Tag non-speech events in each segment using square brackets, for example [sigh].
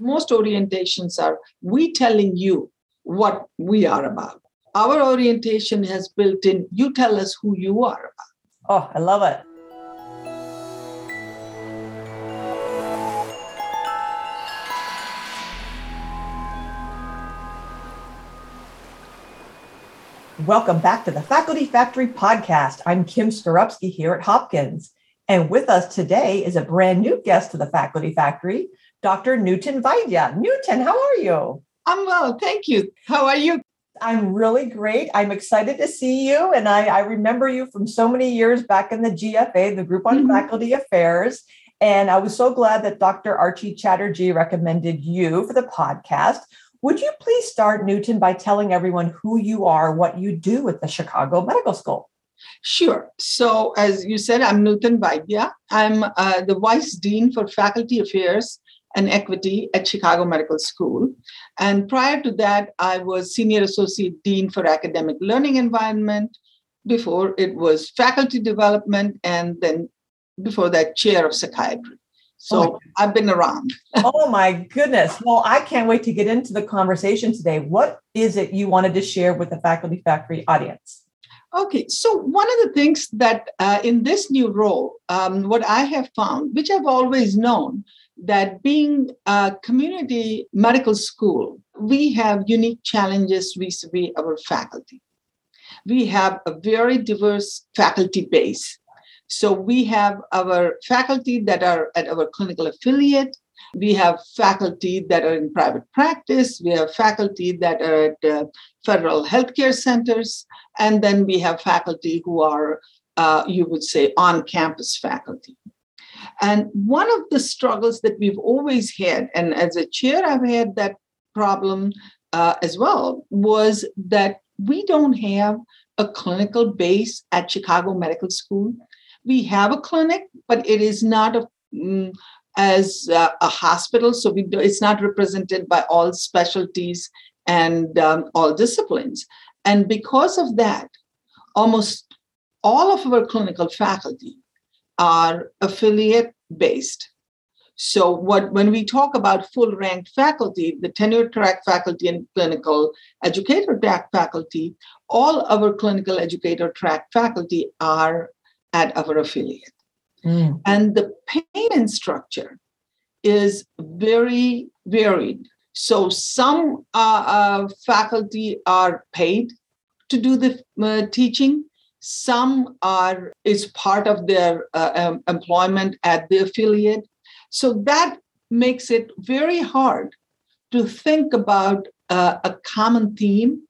most orientations are we telling you what we are about. Our orientation has built in you tell us who you are about. Oh, I love it. Welcome back to the Faculty Factory podcast. I'm Kim Skarupski here at Hopkins. And with us today is a brand new guest to the Faculty Factory, Dr. Nutan Vaidya. Nutan, how are you? I'm well, thank you. How are you? I'm really great. I'm excited to see you. And I, I remember you from so many years back in the GFA, the Group on mm-hmm. Faculty Affairs. And I was so glad that Dr. Archie Chatterjee recommended you for the podcast. Would you please start, Nutan, by telling everyone who you are, what you do at the Chicago Medical School? Sure. So, as you said, I'm Nutan Vaidya. I'm uh, the Vice Dean for Faculty Affairs and Equity at Chicago Medical School. And prior to that, I was Senior Associate Dean for Academic Learning Environment. Before it was Faculty Development, and then before that, Chair of Psychiatry. So oh I've been around. [laughs] oh my goodness. Well, I can't wait to get into the conversation today. What is it you wanted to share with the Faculty Factory audience? Okay, so one of the things that uh, in this new role, um, what I have found, which I've always known, that being a community medical school, we have unique challenges vis a vis our faculty. We have a very diverse faculty base so we have our faculty that are at our clinical affiliate. We have faculty that are in private practice. We have faculty that are at uh, federal healthcare centers. And then we have faculty who are, uh, you would say, on campus faculty. And one of the struggles that we've always had, and as a chair, I've had that problem uh, as well, was that we don't have a clinical base at Chicago Medical School we have a clinic, but it is not a, mm, as uh, a hospital, so we do, it's not represented by all specialties and um, all disciplines. And because of that, almost all of our clinical faculty are affiliate based. So what when we talk about full ranked faculty, the tenure track faculty and clinical educator track faculty, all our clinical educator track faculty are at our affiliate. Mm. And the payment structure is very varied. So some uh, uh, faculty are paid to do the uh, teaching. Some are is part of their uh, um, employment at the affiliate. So that makes it very hard to think about uh, a common theme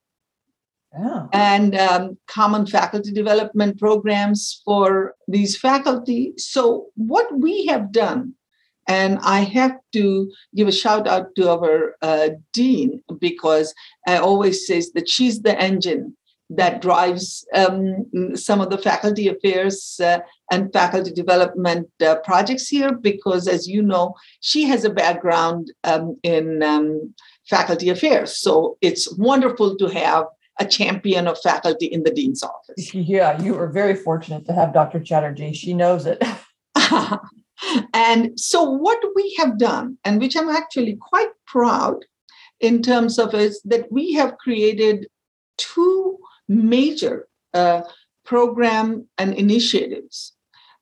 yeah. and um, common faculty development programs for these faculty. So, what we have done, and I have to give a shout out to our uh, dean because I always says that she's the engine that drives um, some of the faculty affairs uh, and faculty development uh, projects here because as you know she has a background um, in um, faculty affairs so it's wonderful to have a champion of faculty in the dean's office. [laughs] Yeah, you are very fortunate to have Dr. Chatterjee. She knows it. [laughs] and so, what we have done, and which I'm actually quite proud in terms of, is that we have created two major uh, program and initiatives.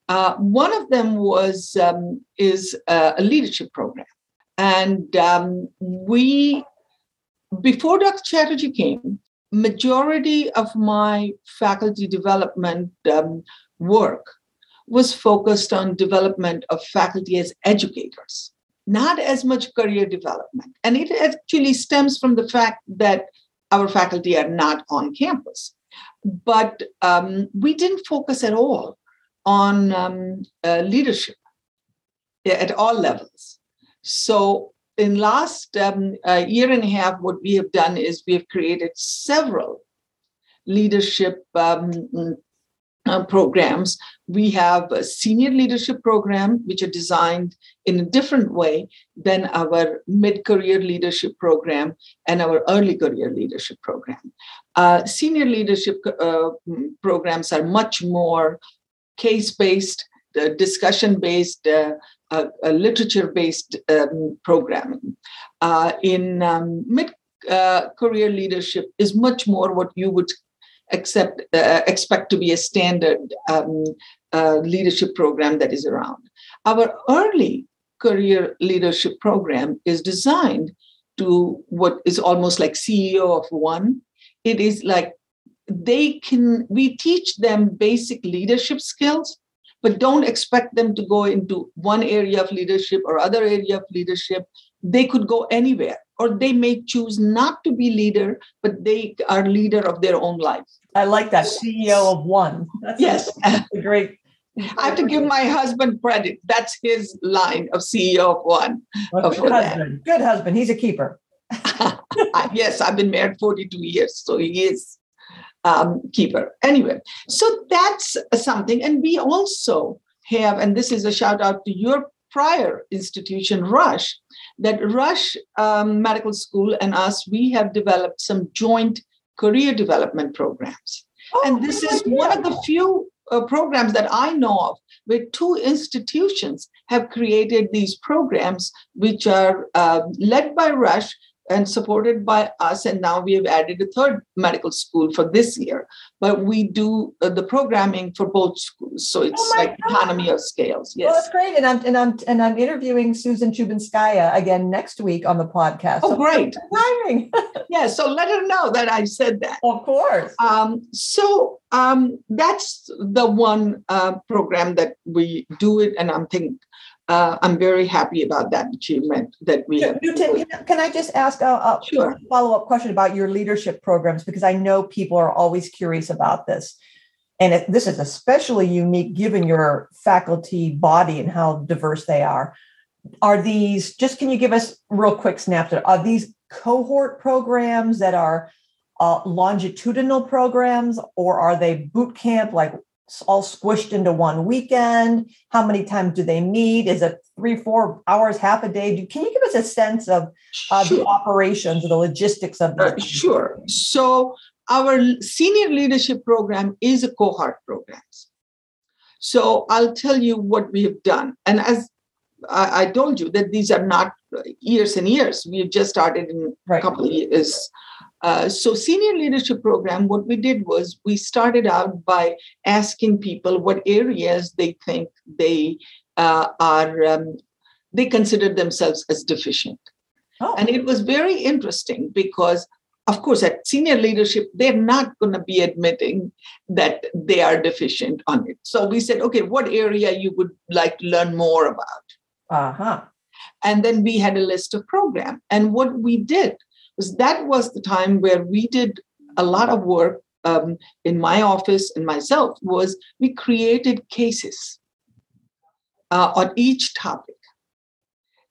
Uh, one of them was um, is uh, a leadership program, and um, we before Dr. Chatterjee came, majority of my faculty development um, work was focused on development of faculty as educators not as much career development and it actually stems from the fact that our faculty are not on campus. But um, we didn't focus at all on um, uh, leadership at all levels. So in last um, year and a half, what we have done is we have created several leadership um, uh, programs. We have a senior leadership program, which are designed in a different way than our mid-career leadership program and our early career leadership program. Uh, senior leadership uh, programs are much more case-based uh, discussion based, uh, uh, literature based um, programming. Uh, in um, mid career leadership is much more what you would accept expect to be a standard um, leadership program that is around. Our early career leadership program is designed to what is almost like CEO of one. It is like they can, we teach them basic leadership skills, but don't expect them to go into one area of leadership or other area of leadership. They could go anywhere, or they may choose not to be leader, but they are leader of their own life. I like that CEO of one. That's yes, a [laughs] great I have to give my husband credit. That's his line of CEO of one. Well, good husband. Good husband. He's a keeper. [laughs] yes, I've been married 42 years, so he is um, keeper. Anyway, so that's something. And we also have, and this is a shout out to your prior institution, Rush, that Rush um, Medical School and us, we have developed some joint career development programs. Oh, and this is one of the few uh, programs that I know of where two institutions have created these programs, which are uh, led by Rush and supported by us. And now we have added a third medical school for this year. But we do uh, the programming for both schools, so it's oh like God. economy of scales. Yes, well, that's great. And I'm and I'm and I'm interviewing Susan Chubinskaya again next week on the podcast. Oh, so great [laughs] timing! [laughs] yeah, so let her know that I said that. Of course. Um, so um, that's the one uh, program that we do it, and I'm thinking uh, I'm very happy about that achievement that we have. Nutan, can I just ask a, a sure. follow up question about your leadership programs? Because I know people are always curious about this. And it, this is especially unique given your faculty body and how diverse they are. Are these, just can you give us real quick snapshot? Are these cohort programs that are uh, longitudinal programs or are they boot camp like all squished into one weekend? How many times do they meet? Is it three, four hours, half a day? Do, can you give us a sense of uh, sure. the operations or the logistics of this? Uh, sure. So our senior leadership program is a cohort program. So I'll tell you what we have done. And as I, I told you that these are not years and years. We've just started in right. a couple of years uh, so, senior leadership program, what we did was we started out by asking people what areas they think they uh, are, um, they consider themselves as deficient. Oh. And it was very interesting because, of course, at senior leadership, they're not going to be admitting that they are deficient on it. So we said, okay, what area you would like to learn more about? Uh huh. And then we had a list of program. And what we did that was the time where we did a lot of work um, in my office and myself was we created cases uh, on each topic.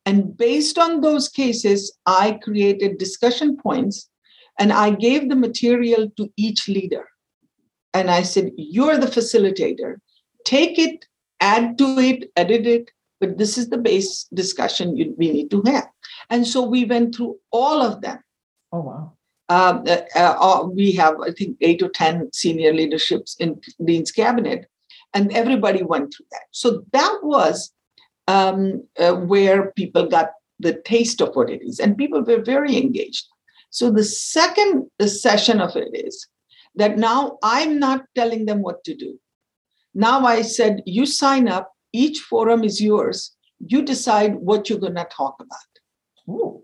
And based on those cases i created discussion points and i gave the material to each leader. And i said you're the facilitator. Take it add to it edit it but this is the base discussion you, we need to have. And so we went through all of them Oh, wow. Um, uh, uh, we have, I think, eight or 10 senior leaderships in Dean's cabinet, and everybody went through that. So that was um, uh, where people got the taste of what it is, and people were very engaged. So the second session of it is that now I'm not telling them what to do. Now I said, you sign up, each forum is yours. You decide what you're going to talk about. Ooh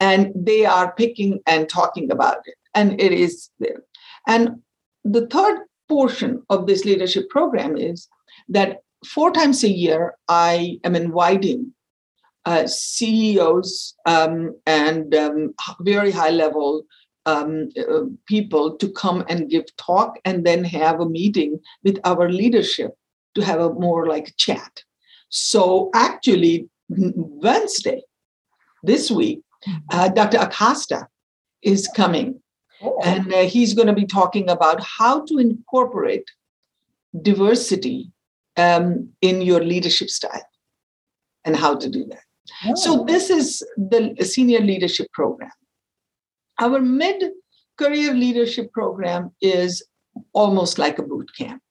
and they are picking and talking about it. And it is there. And the third portion of this leadership program is that four times a year i am inviting uh, ceos um, and um, very high level um, uh, people to come and give talk and then have a meeting with our leadership to have a more like chat. So actually wednesday this week uh, Dr. Acosta is coming, oh. and uh, he's going to be talking about how to incorporate diversity um, in your leadership style and how to do that. Oh. So, this is the senior leadership program. Our mid career leadership program is almost like a boot camp.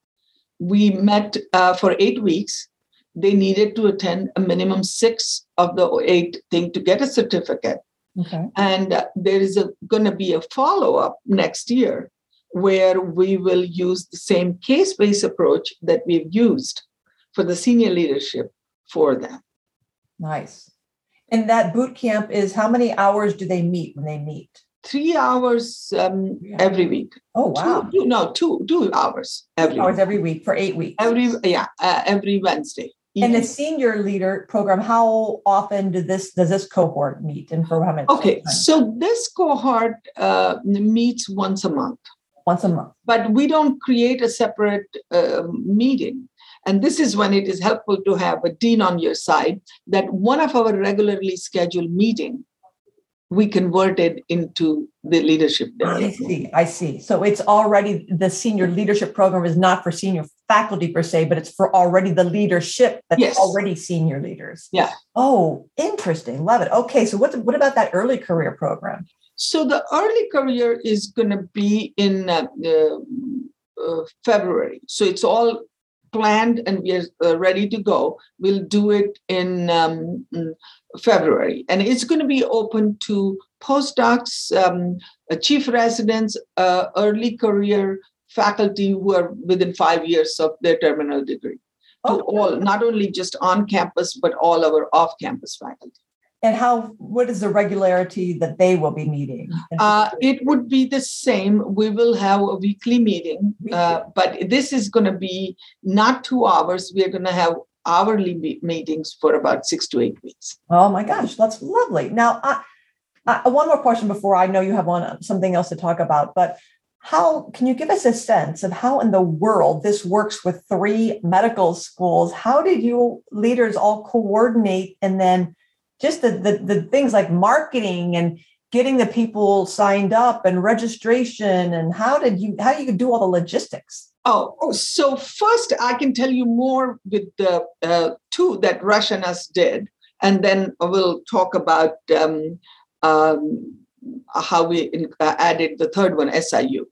we met uh, for eight weeks. They needed to attend a minimum six of the eight thing to get a certificate. Okay. And there is going to be a follow up next year where we will use the same case based approach that we've used for the senior leadership for them. Nice. And that boot camp is how many hours do they meet when they meet? Three hours um, yeah. every week. Oh wow! Two, no, two two hours every two hours every week for eight weeks. Every yeah, uh, every Wednesday. And the senior leader program, how often do this does this cohort meet, and for how many? Okay, so this cohort uh, meets once a month. Once a month, but we don't create a separate uh, meeting. And this is when it is helpful to have a dean on your side that one of our regularly scheduled meeting we converted into the leadership I see. I see. So it's already the senior leadership program is not for senior faculty per se, but it's for already the leadership that's yes. already senior leaders. Yeah. Oh, interesting. Love it. Okay. So what, what about that early career program? So the early career is going to be in uh, uh, February. So it's all planned and we are uh, ready to go. We'll do it in um, February. And it's going to be open to postdocs, um, uh, chief residents, uh, early career faculty who are within five years of their terminal degree. To all, not only just on campus, but all our off campus faculty. And how, what is the regularity that they will be meeting? Uh, it would be the same. We will have a weekly meeting, uh, but this is going to be not two hours. We are going to have hourly meetings for about six to eight weeks. Oh my gosh, that's lovely. Now, I, I, one more question before I know you have one something else to talk about, but how can you give us a sense of how in the world this works with three medical schools? How did you leaders all coordinate and then just the, the, the things like marketing and getting the people signed up and registration and how did you how do you do all the logistics? Oh, oh, so first I can tell you more with the uh, two that Rush and us did, and then we'll talk about um, um, how we uh, added the third one, SIU.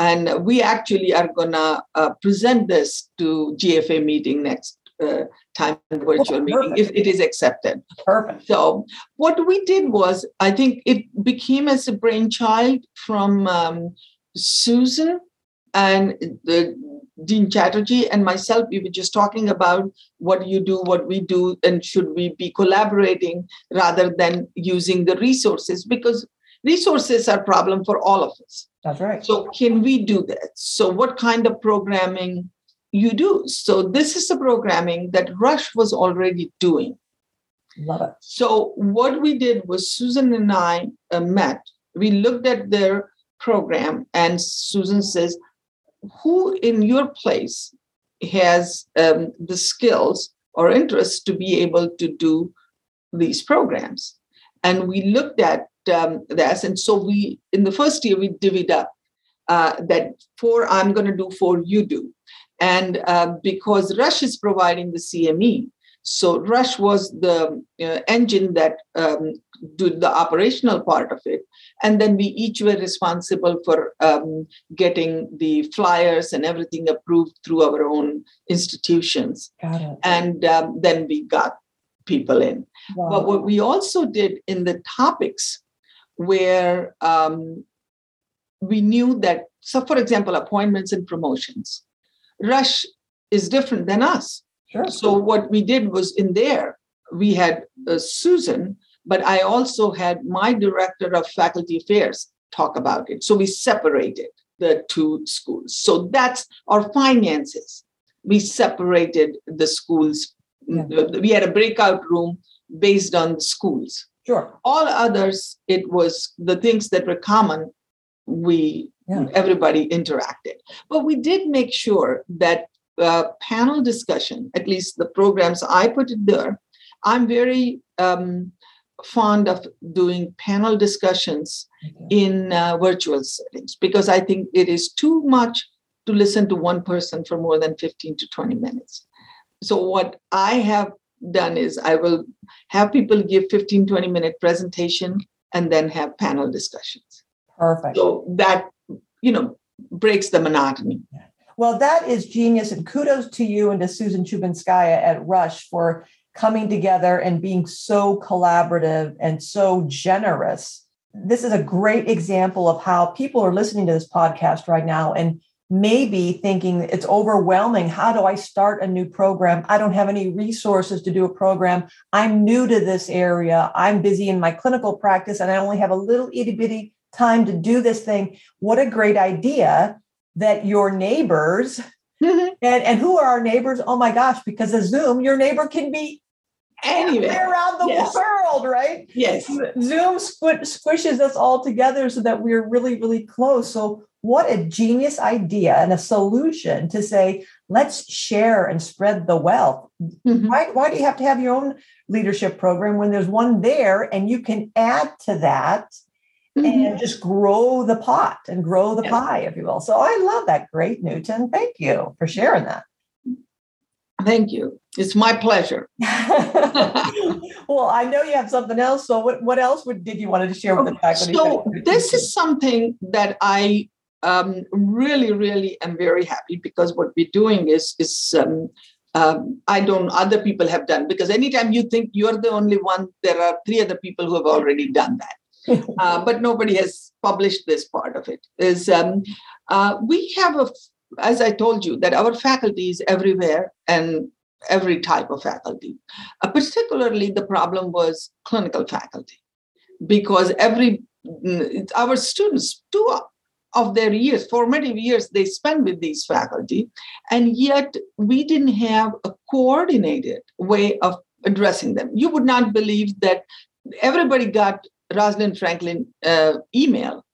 And we actually are going to uh, present this to GFA meeting next uh, time virtual oh, meeting if it is accepted. Perfect. So what we did was, I think it became as a brainchild from um, Susan and the Dean Chatterjee and myself, we were just talking about what you do, what we do, and should we be collaborating rather than using the resources because resources are a problem for all of us. That's right. So can we do that? So what kind of programming you do? So this is the programming that Rush was already doing. Love it. So what we did was Susan and I uh, met. We looked at their program, and Susan says, who in your place has um, the skills or interest to be able to do these programs and we looked at um, this and so we in the first year we divvied up uh, that four i'm going to do four you do and uh, because rush is providing the cme so Rush was the uh, engine that um, did the operational part of it. And then we each were responsible for um, getting the flyers and everything approved through our own institutions. And um, then we got people in. Wow. But what we also did in the topics where um, we knew that, so for example, appointments and promotions, Rush is different than us Sure. So what we did was in there, we had uh, Susan, but I also had my director of faculty affairs talk about it. So we separated the two schools. So that's our finances. We separated the schools. Yeah. We had a breakout room based on the schools. Sure. All others, it was the things that were common. We yeah. everybody interacted, but we did make sure that uh, panel discussion, at least the programs I put it there, I'm very um, fond of doing panel discussions in uh, virtual settings because I think it is too much to listen to one person for more than 15 to 20 minutes. So, what I have done is I will have people give 15, 20 minute presentation and then have panel discussions. Perfect. So that, you know, breaks the monotony. Well, that is genius. And kudos to you and to Susan Chubinskaya at Rush for coming together and being so collaborative and so generous. This is a great example of how people are listening to this podcast right now and maybe thinking it's overwhelming. How do I start a new program? I don't have any resources to do a program. I'm new to this area. I'm busy in my clinical practice and I only have a little itty bitty time to do this thing. What a great idea that your neighbors [laughs] mm-hmm. and, and who are our neighbors? Oh my gosh, because of Zoom, your neighbor can be anywhere around the yes. world, right? Yes. Zoom squ- squishes us all together so that we're really, really close. So, what a genius idea and a solution to say, let's share and spread the wealth. Mm-hmm. Why, why do you have to have your own leadership program when there's one there and you can add to that mm-hmm. and just grow the pot and grow the yes. pie, if you will? So, I love that. Great, Nutan. Thank you for sharing that. Thank you. It's my pleasure. [laughs] [laughs] well, I know you have something else. So, what, what else would, did you want to share with the faculty? So, this is something that I um, really, really am very happy because what we're doing is is um, um, I don't other people have done because anytime you think you're the only one, there are three other people who have already done that. [laughs] uh, but nobody has published this part of it. Is um, uh, we have a as I told you, that our faculty is everywhere and every type of faculty. Uh, particularly, the problem was clinical faculty, because every mm, our students, two of their years, formative years, they spend with these faculty, and yet we didn't have a coordinated way of addressing them. You would not believe that everybody got Rosalind Franklin uh, email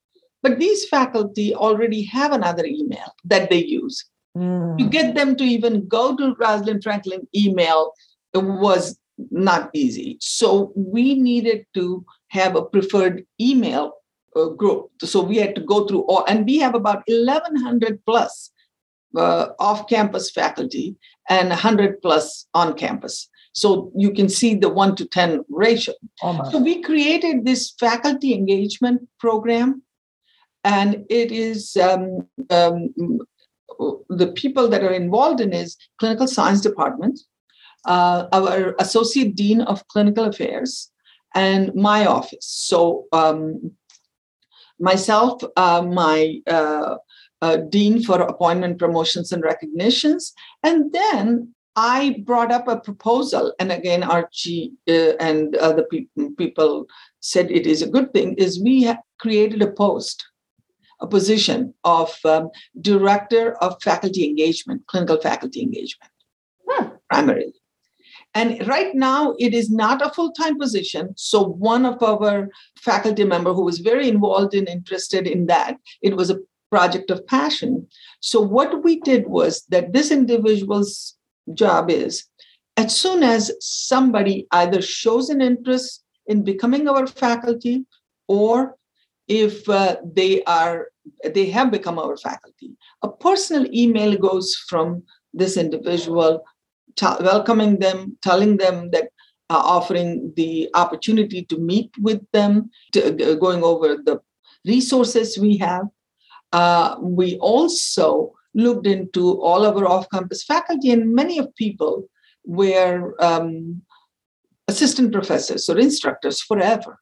but these faculty already have another email that they use. Mm. To get them to even go to Rosalind Franklin email was not easy. So we needed to have a preferred email uh, group. So we had to go through all, and we have about 1,100 plus uh, off campus faculty and 100 plus on campus. So you can see the one to 10 ratio. Oh so we created this faculty engagement program and it is um, um, the people that are involved in is clinical science department, uh, our associate dean of clinical affairs, and my office. So um, myself, uh, my uh, uh, dean for appointment promotions and recognitions, and then I brought up a proposal, and again, Archie uh, and other pe- people said it is a good thing. Is we created a post a position of um, director of faculty engagement, clinical faculty engagement, hmm. primarily. And right now, it is not a full time position. So, one of our faculty member who was very involved and interested in that, it was a project of passion. So, what we did was that this individual's job is. As soon as somebody either shows an interest in becoming our faculty or if uh, they are they have become our faculty. A personal email goes from this individual t- welcoming them telling them that uh, offering the opportunity to meet with them to, uh, going over the resources we have. Uh, we also looked into all of our off-campus faculty and many of people were um, assistant professors or instructors forever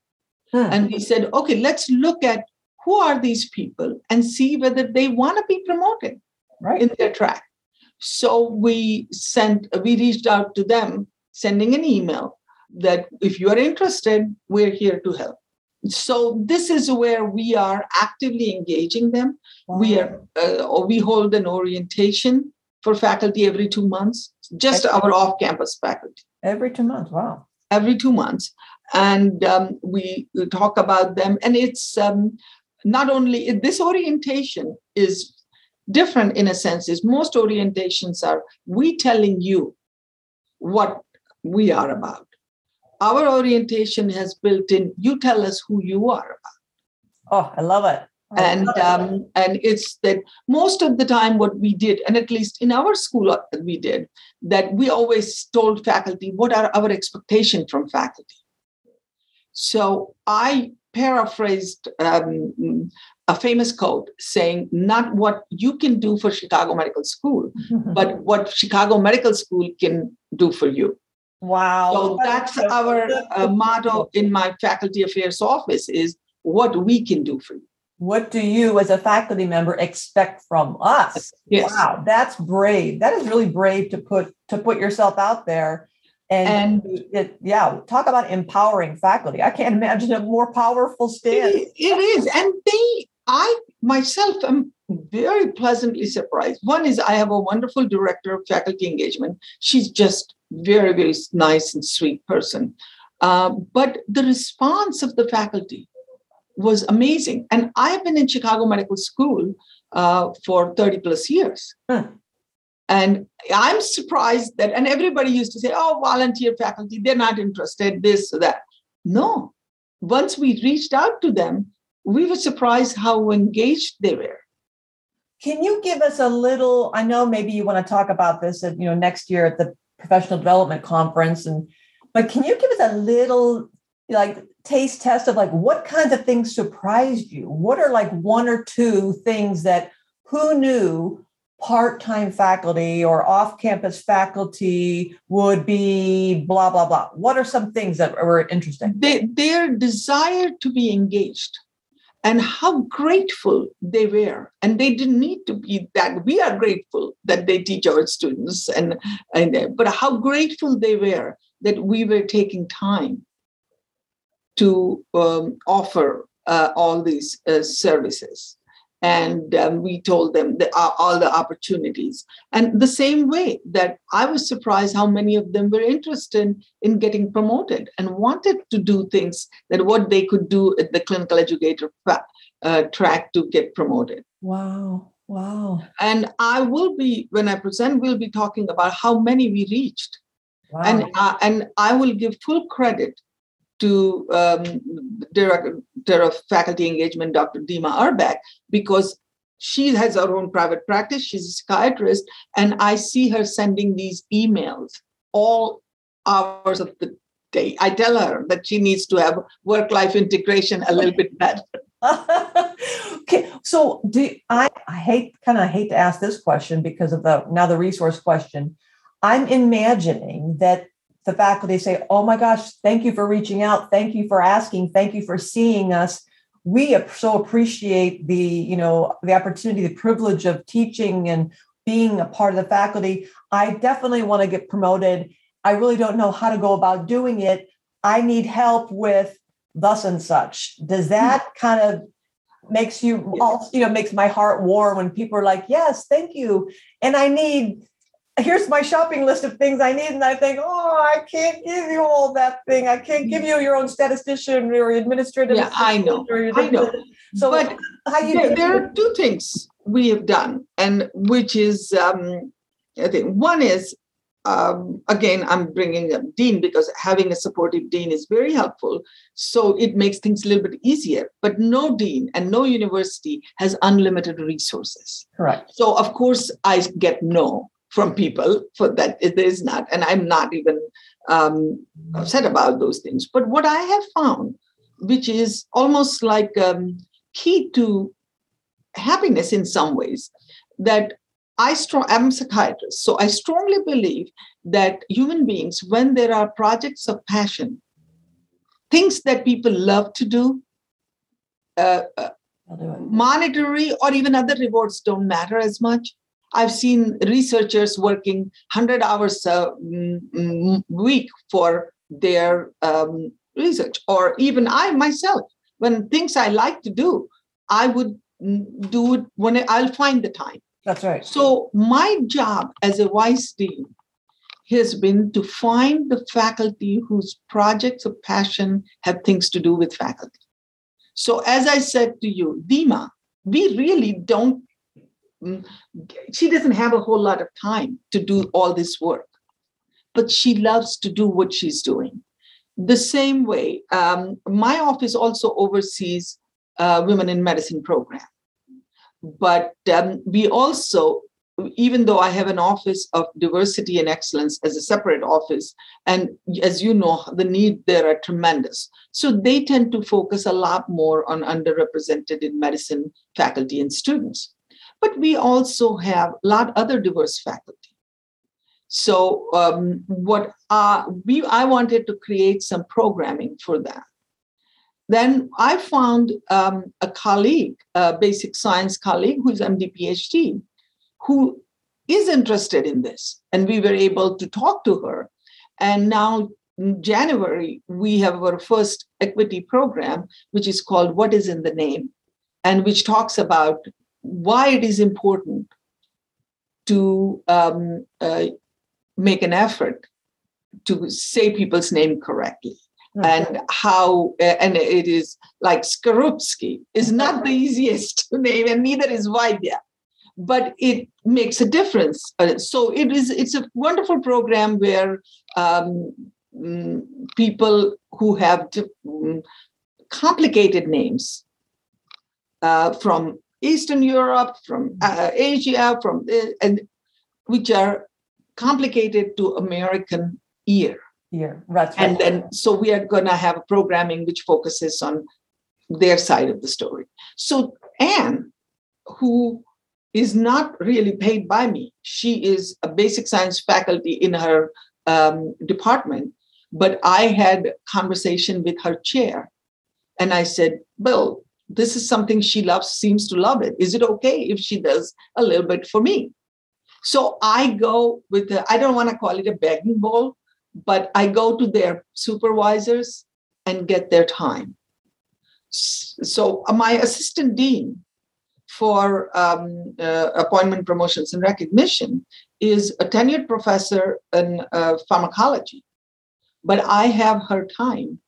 Hmm. And we said, okay, let's look at who are these people and see whether they want to be promoted right. in their track. So we sent, we reached out to them, sending an email that if you are interested, we're here to help. So this is where we are actively engaging them. Wow. We are, uh, we hold an orientation for faculty every two months, just every, our off-campus faculty. Every two months, wow. Every two months and um, we talk about them. And it's um, not only this orientation is different in a sense. Is most orientations are we telling you what we are about. Our orientation has built in you tell us who you are about. Oh, I love it. and um, and it's that most of the time what we did and at least in our school uh, we did that we always told faculty what are our expectations from faculty so I paraphrased um, a famous quote saying, not what you can do for Chicago Medical School, [laughs] but what Chicago Medical School can do for you. Wow. So that's our uh, motto in my faculty affairs office is what we can do for you. What do you as a faculty member expect from us? Yes. Wow, that's brave. That is really brave to put to put yourself out there. And, And- it, yeah, talk about empowering faculty. I can't imagine a more powerful stance. It, it is. And they, I myself am very pleasantly surprised. One is I have a wonderful director of faculty engagement. She's just very, very nice and sweet person. Uh, but the response of the faculty was amazing. And I've been in Chicago Medical School uh, for 30 plus years. Hmm. And I'm surprised that, and everybody used to say, oh, volunteer faculty, they're not interested, this, or that. No. Once we reached out to them, we were surprised how engaged they were. Can you give us a little? I know maybe you want to talk about this at you know next year at the professional development conference, and but can you give us a little like taste test of like what kinds of things surprised you? What are like one or two things that who knew part-time faculty or off-campus faculty would be blah blah blah? What are some things that were interesting? They, their desire to be engaged and how grateful they were. And they didn't need to be that. We are grateful that they teach our students, and, and but how grateful they were that we were taking time to um, offer uh, all these uh, services. And um, we told them the, uh, all the opportunities. And the same way that I was surprised how many of them were interested in getting promoted and wanted to do things that what they could do at the clinical educator uh, track to get promoted. Wow. Wow. And I will be, when I present, we'll be talking about how many we reached. Wow. And, uh, and I will give full credit to um, director of faculty engagement, Dr. Dima Urbach, because she has her own private practice. She's a psychiatrist, and I see her sending these emails all hours of the day. I tell her that she needs to have work-life integration a little bit better. [laughs] okay, so do I? I hate kind of hate to ask this question because of the now the resource question. I'm imagining that the faculty say, "Oh my gosh, thank you for reaching out. Thank you for asking. Thank you for seeing us. We so appreciate the you know the opportunity, the privilege of teaching and being a part of the faculty. I definitely want to get promoted. I really don't know how to go about doing it. I need help with thus and such. Does that hmm. kind of makes you all you know makes my heart warm when people are like, "Yes, thank you," and I need here's my shopping list of things I need. And I think, oh, I can't give you all that thing. I can't give you your own statistician or administrative. Yeah, I know. I know. So, but how you there, there are two things we have done, and which is, um, I think one is, um, again, I'm bringing up dean because having a supportive dean is very helpful. So it makes things a little bit easier. But no dean and no university has unlimited resources. Correct. So of course I get no from people for that it is not and i'm not even um, upset about those things. But what i have found which is almost like um, key to happiness in some ways that i strong i'm a psychiatrist so i strongly believe that human beings when there are projects of passion things that people love to do uh, uh, monetary or even other rewards don't matter as much I've seen researchers working 100 hours a mm, mm, week for their um, research, or even I myself, when things I like to do, I would mm, do it when I'll find the time. That's right. So, my job as a vice dean has been to find the faculty whose projects of passion have things to do with faculty. So, as I said to you, Dima, we really don't she doesn't have a whole lot of time to do all this work, but she loves to do what she's doing. The same way, um, my office also oversees uh, women in medicine program, but um, we also even though I have an office of diversity and excellence as a separate office, and as you know, the need there are tremendous. So they tend to focus a lot more on underrepresented in medicine faculty and students. But we also have a lot other diverse faculty. So um, what uh, we I wanted to create some programming for that. Then I found um, a colleague, a basic science colleague who's MD PhD, who is interested in this. And we were able to talk to her. And now January, we have our first equity program, which is called What is in the Name, and which talks about why it is important to um, uh, make an effort to say people's name correctly. Mm-hmm. And how, and it is like Skarupski is not the easiest to name, and neither is Vaidya but it makes a difference. Uh, so it is it's a wonderful program where um, mm, people who have mm, complicated names uh, from Eastern Europe, from uh, Asia, from uh, and which are complicated to American ear. Yeah, right. And then so we are going to have programming which focuses on their side of the story. So Anne, who is not really paid by me. She is a basic science faculty in her um, department, but I had conversation with her chair, and I said, "Bill, this is something she loves, seems to love it. Is it okay if she does a little bit for me?" So I go with the, I don't want to call it a begging bowl, but I go to their supervisors and get their time. So my assistant dean for um, uh, appointment promotions and recognition is a tenured professor in uh, pharmacology. But I have her time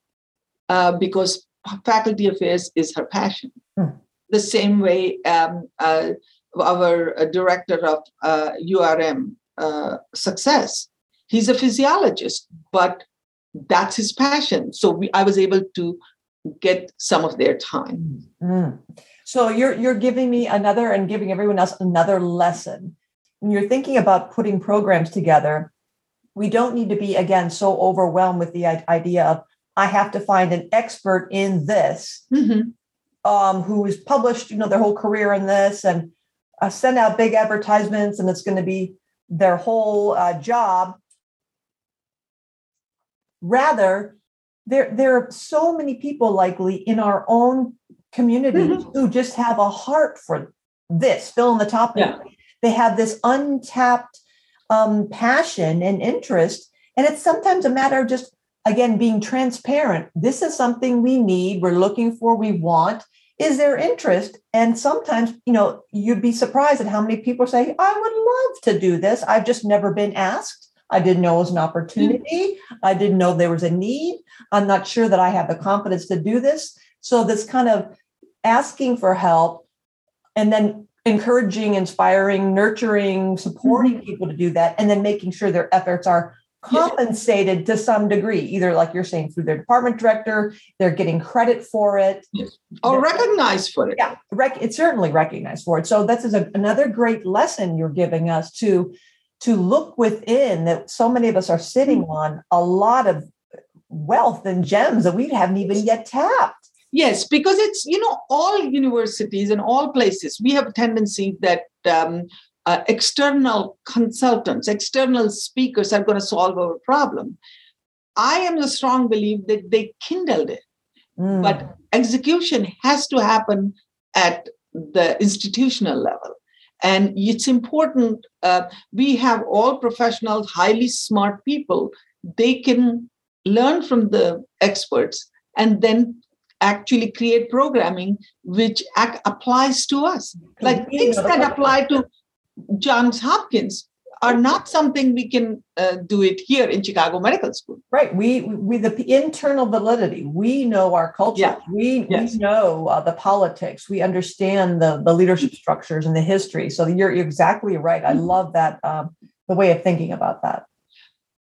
uh, because faculty affairs is her passion. Hmm. The same way um, uh, our uh, director of URM uh, success, he's a physiologist, but that's his passion. So we, I was able to get some of their time. Mm. So you're you're giving me another and giving everyone else another lesson. When you're thinking about putting programs together, we don't need to be again so overwhelmed with the idea of I have to find an expert in this mm-hmm. um, who has published you know their whole career in this and uh, send out big advertisements and it's going to be their whole uh, job. Rather, there there are so many people likely in our own community mm-hmm. who just have a heart for this, fill in the topic. Yeah. They have this untapped um, passion and interest. And it's sometimes a matter of just, again, being transparent. This is something we need, we're looking for, we want. Is there interest? And sometimes, you know, you'd be surprised at how many people say, I would love to do this. I've just never been asked. I didn't know it was an opportunity. I didn't know there was a need. I'm not sure that I have the confidence to do this. So, this kind of asking for help and then encouraging, inspiring, nurturing, supporting mm-hmm. people to do that, and then making sure their efforts are compensated yes. to some degree, either like you're saying through their department director, they're getting credit for it. Yes. Or recognized for it. Yeah, rec- it's certainly recognized for it. So that's a, another great lesson you're giving us to to look within that so many of us are sitting mm-hmm. on a lot of wealth and gems that we haven't even yet tapped. Yes, because it's, you know, all universities and all places, we have a tendency that um, uh, external consultants, external speakers are going to solve our problem. I am a strong belief that they kindled it, mm. but execution has to happen at the institutional level. And it's important. Uh, we have all professionals, highly smart people. They can learn from the experts and then actually create programming which ac- applies to us. Like things that apply to Johns Hopkins are not something we can uh, do it here in Chicago Medical School. Right. We we the internal validity. We know our culture. Yeah. We yes. we know uh, the politics. We understand the the leadership structures and the history. So you're, you're exactly right. I mm-hmm. love that um, the way of thinking about that.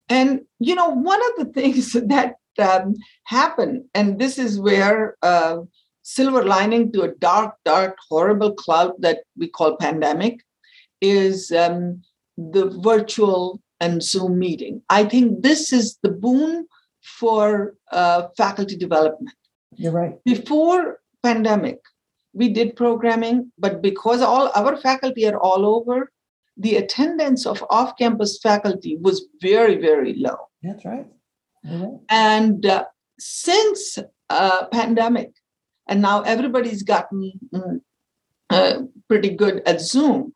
And you know, one of the [laughs] things that um, happen. And this is where uh, silver lining to a dark, dark, horrible cloud that we call pandemic is um, the virtual and Zoom meeting. I think this is the boon for uh, faculty development. You're right. Before pandemic, we did programming, but because all our faculty are all over, the attendance of off-campus faculty was very, very low. That's right. right. And uh, since uh, pandemic, and now everybody's gotten mm, uh, pretty good at Zoom.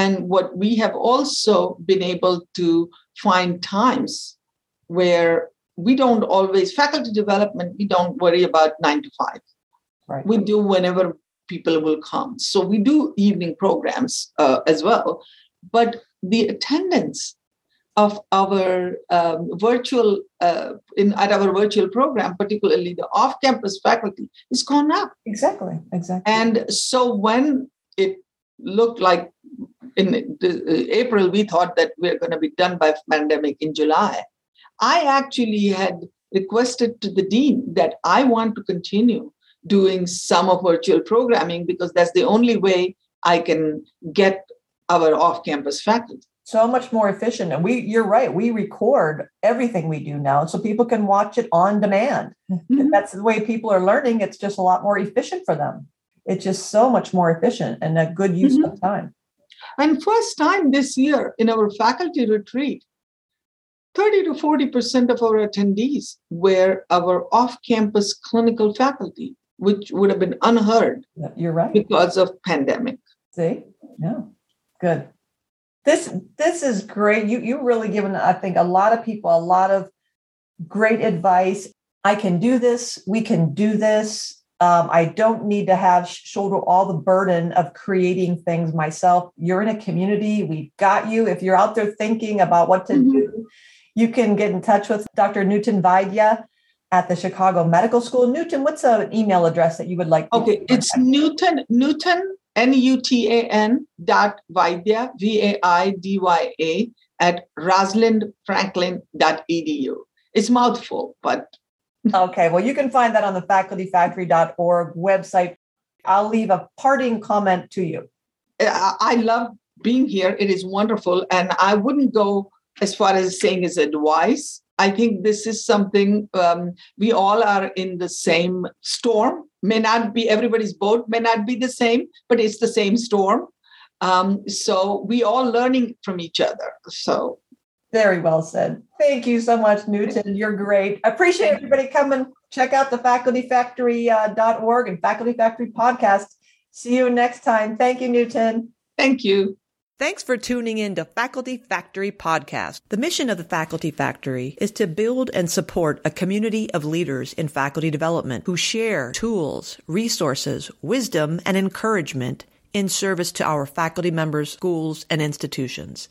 And what we have also been able to find times where we don't always faculty development we don't worry about nine to five. Right. we do whenever people will come. So we do evening programs uh, as well. But the attendance of our um, virtual uh, in at our virtual program particularly the off-campus faculty is gone up. Exactly exactly. And so when it looked like in uh, april we thought that we're going to be done by pandemic in july I actually had requested to the dean that I want to continue doing some of virtual programming because that's the only way I can get our off-campus faculty. So much more efficient. And we you're right, we record everything we do now so people can watch it on demand. Mm-hmm. That's the way people are learning. It's just a lot more efficient for them. It's just so much more efficient and a good use mm-hmm. of time. And first time this year in our faculty retreat, 30 to 40% of our attendees were our off campus clinical faculty, which would have been unheard. You're right. Because of pandemic. See? Yeah. Good. This this is great. You you really given I think a lot of people a lot of great advice. I can do this. We can do this. Um, I don't need to have shoulder all the burden of creating things myself. You're in a community. We've got you. If you're out there thinking about what to mm-hmm. do, you can get in touch with Dr. Nutan Vaidya at the Chicago Medical School. Nutan, what's an email address that you would like? okay, it's Nutan Nutan N-U-T-A-N dot Vaidya, V-A-I-D-Y-A at rosalindfranklin.edu. It's mouthful, but. Okay, well, you can find that on the facultyfactory.org website. I'll leave a parting comment to you. I love being here. It is wonderful. And I wouldn't go as far as saying as advice. I think this is something um, we all are in the same storm. May not be everybody's boat, may not be the same, but it's the same storm. Um, so we all learning from each other. So very well said. Thank you so much, Nutan. You're great. I appreciate everybody coming. Check out the facultyfactory.org uh, and Faculty Factory podcast. See you next time. Thank you, Nutan. Thank you. Thanks for tuning in to Faculty Factory Podcast. The mission of the Faculty Factory is to build and support a community of leaders in faculty development who share tools, resources, wisdom, and encouragement in service to our faculty members, schools, and institutions.